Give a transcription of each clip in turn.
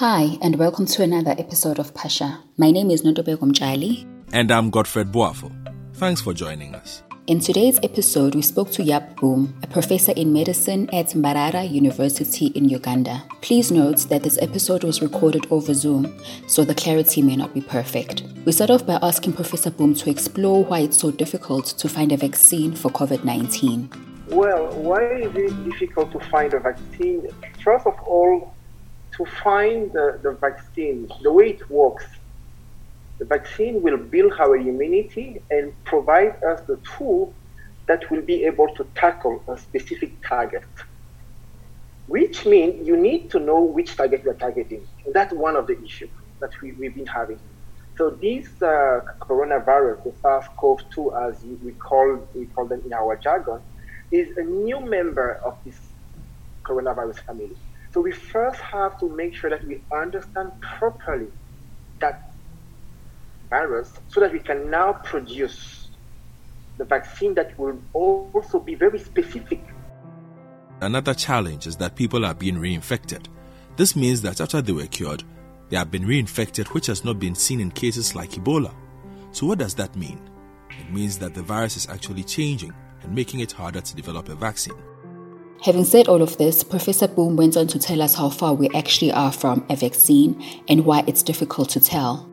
Hi, and welcome to another episode of Pasha. My name is Nontobeko Mjali. And I'm Godfred Boafo. Thanks for joining us. In today's episode, we spoke to Yap Boum, a professor in medicine at Mbarara University in Uganda. Please note that this episode was recorded over Zoom, so the clarity may not be perfect. We start off by asking Professor Boum to explore why it's so difficult to find a vaccine for COVID 19. Well, why is it difficult to find a vaccine? First of all, to find the, the vaccine, the way it works the vaccine will build our immunity and provide us the tool that will be able to tackle a specific target. Which means you need to know which target you're targeting. And that's one of the issues that we, we've been having. So this uh, coronavirus, the SARS-CoV-2, as we call we call them in our jargon, is a new member of this coronavirus family. So we first have to make sure that we understand properly that virus so that we can now produce the vaccine that will also be very specific. Another challenge is that people are being reinfected. This means that after they were cured, they have been reinfected, which has not been seen in cases like Ebola. So, what does that mean? It means that the virus is actually changing and making it harder to develop a vaccine. Having said all of this, Professor Boum went on to tell us how far we actually are from a vaccine and why it's difficult to tell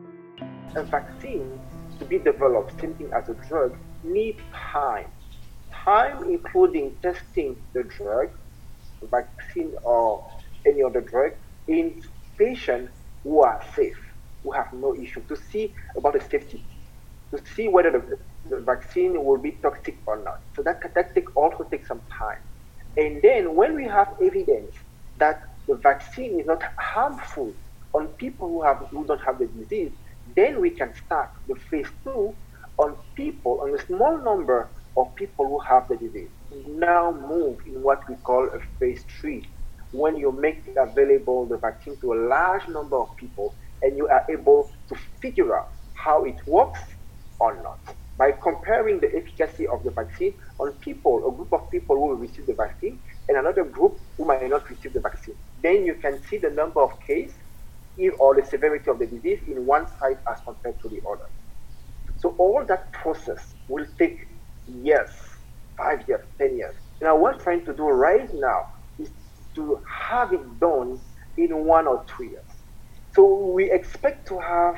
a vaccine to be developed, same thing as a drug, needs time. Time including testing the drug, the vaccine or any other drug, in patients who are safe, who have no issue, to see about the safety, to see whether the, the vaccine will be toxic or not. So that, that take, also takes some time. And then when we have evidence that the vaccine is not harmful on people who have who don't have the disease, then we can start the phase two on people, on a small number of people who have the disease. Now move in what we call a phase three, when you make available the vaccine to a large number of people and you are able to figure out how it works or not. By comparing the efficacy of the vaccine on people, a group of people who will receive the vaccine and another group who might not receive the vaccine. Then you can see the number of cases or the severity of the disease in one side as compared to the other. So all that process will take years, five years, ten years. Now what we're trying to do right now is to have it done in one or two years. So we expect to have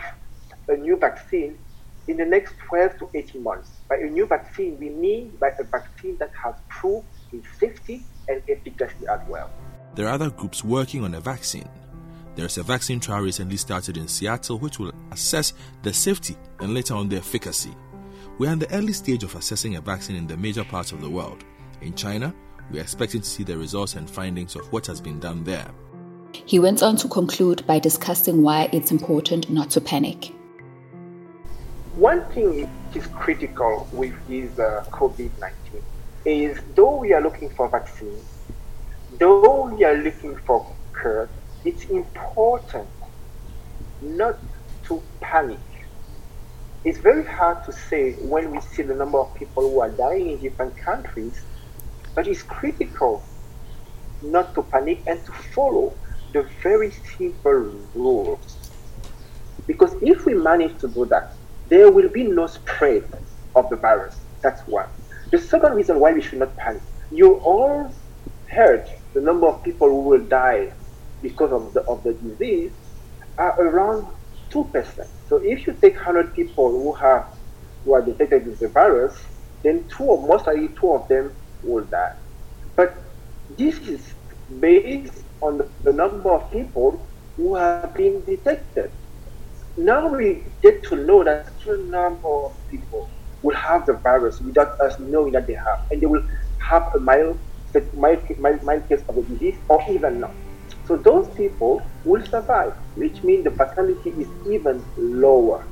a new vaccine in the next 12 to 18 months. By a new vaccine, we mean by a vaccine that has proved its safety and efficacy as well. There are other groups working on a vaccine there's a vaccine trial recently started in Seattle which will assess the safety and later on the efficacy. We are in the early stage of assessing a vaccine in the major parts of the world. In China, we are expecting to see the results and findings of what has been done there. He went on to conclude by discussing why it's important not to panic. One thing is critical with this uh, COVID 19 is though we are looking for vaccines, though we are looking for cures, it's important not to panic. It's very hard to say when we see the number of people who are dying in different countries, but it's critical not to panic and to follow the very simple rules. Because if we manage to do that, there will be no spread of the virus. That's one. The second reason why we should not panic, you all heard the number of people who will die because of the, of the disease are around 2%. So if you take 100 people who have who are detected with the virus, then two or most likely two of them will die. But this is based on the, the number of people who have been detected. Now we get to know that a number of people will have the virus without us knowing that they have, and they will have a mild, mild, mild, mild case of the disease or even not. So those people will survive, which means the fatality is even lower.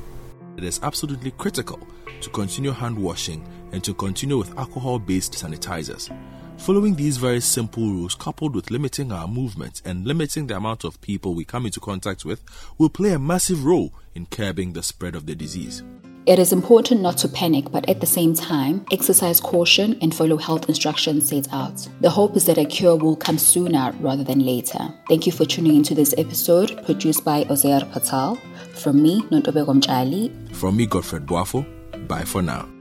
It is absolutely critical to continue hand washing and to continue with alcohol based sanitizers. Following these very simple rules, coupled with limiting our movements and limiting the amount of people we come into contact with, will play a massive role in curbing the spread of the disease. It is important not to panic, but at the same time, exercise caution and follow health instructions set out. The hope is that a cure will come sooner rather than later. Thank you for tuning into this episode produced by Ozair Patel. From me, Nontobeko Mchali. From me, Godfred Boafo. Bye for now.